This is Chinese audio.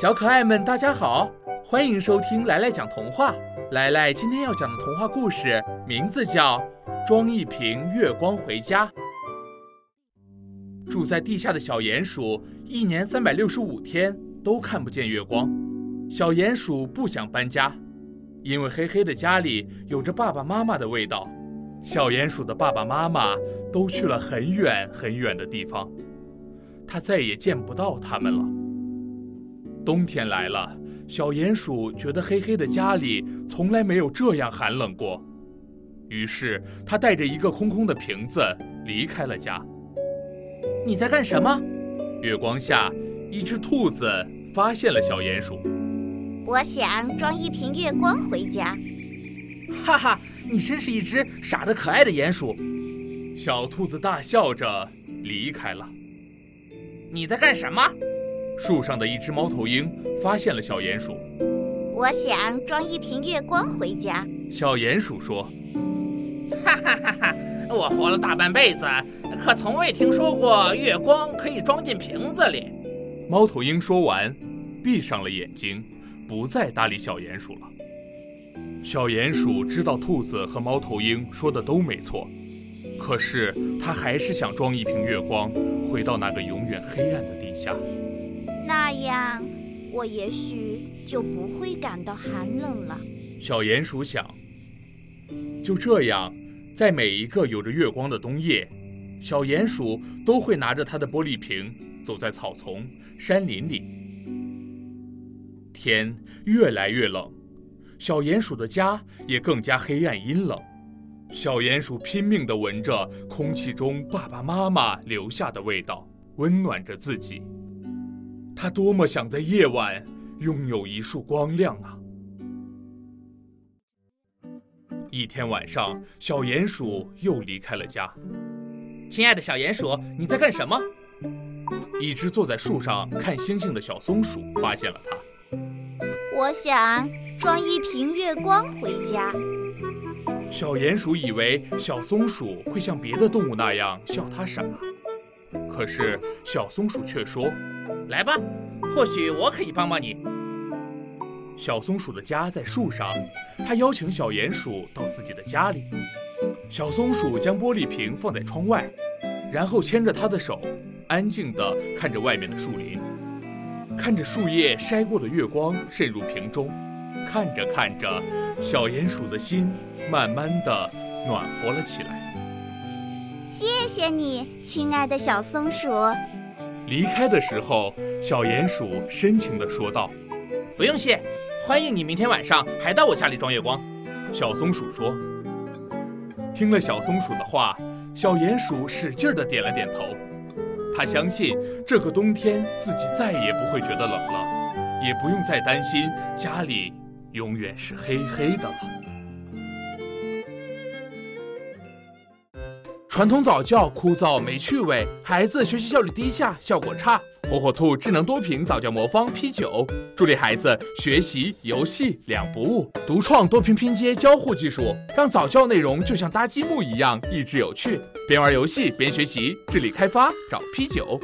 小可爱们，大家好，欢迎收听来来讲童话。来来今天要讲的童话故事名字叫《装一瓶月光回家》。住在地下的小鼹鼠，一年三百六十五天都看不见月光。小鼹鼠不想搬家，因为黑黑的家里有着爸爸妈妈的味道。小鼹鼠的爸爸妈妈都去了很远很远的地方，它再也见不到他们了。冬天来了，小鼹鼠觉得黑黑的家里从来没有这样寒冷过，于是它带着一个空空的瓶子离开了家。你在干什么？月光下，一只兔子发现了小鼹鼠。我想装一瓶月光回家。哈哈，你真是一只傻得可爱的鼹鼠。小兔子大笑着离开了。你在干什么？树上的一只猫头鹰发现了小鼹鼠。我想装一瓶月光回家。小鼹鼠说：“哈哈哈哈！我活了大半辈子，可从未听说过月光可以装进瓶子里。”猫头鹰说完，闭上了眼睛，不再搭理小鼹鼠了。小鼹鼠知道兔子和猫头鹰说的都没错，可是它还是想装一瓶月光，回到那个永远黑暗的地下。那样，我也许就不会感到寒冷了。小鼹鼠想。就这样，在每一个有着月光的冬夜，小鼹鼠都会拿着它的玻璃瓶，走在草丛、山林里。天越来越冷，小鼹鼠的家也更加黑暗阴冷。小鼹鼠拼命地闻着空气中爸爸妈妈留下的味道，温暖着自己。他多么想在夜晚拥有一束光亮啊！一天晚上，小鼹鼠又离开了家。亲爱的小鼹鼠，你在干什么？一只坐在树上看星星的小松鼠发现了它。我想装一瓶月光回家。小鼹鼠以为小松鼠会像别的动物那样笑它傻，可是小松鼠却说。来吧，或许我可以帮帮你。小松鼠的家在树上，它邀请小鼹鼠到自己的家里。小松鼠将玻璃瓶放在窗外，然后牵着它的手，安静地看着外面的树林，看着树叶筛过的月光渗入瓶中。看着看着，小鼹鼠的心慢慢地暖和了起来。谢谢你，亲爱的小松鼠。离开的时候，小鼹鼠深情地说道：“不用谢，欢迎你明天晚上还到我家里装月光。”小松鼠说。听了小松鼠的话，小鼹鼠使劲地点了点头。他相信这个冬天自己再也不会觉得冷了，也不用再担心家里永远是黑黑的了。传统早教枯燥没趣味，孩子学习效率低下，效果差。火火兔智能多屏早教魔方 P 九，助力孩子学习游戏两不误。独创多屏拼接交互技术，让早教内容就像搭积木一样益智有趣。边玩游戏边学习，智力开发找 P 九。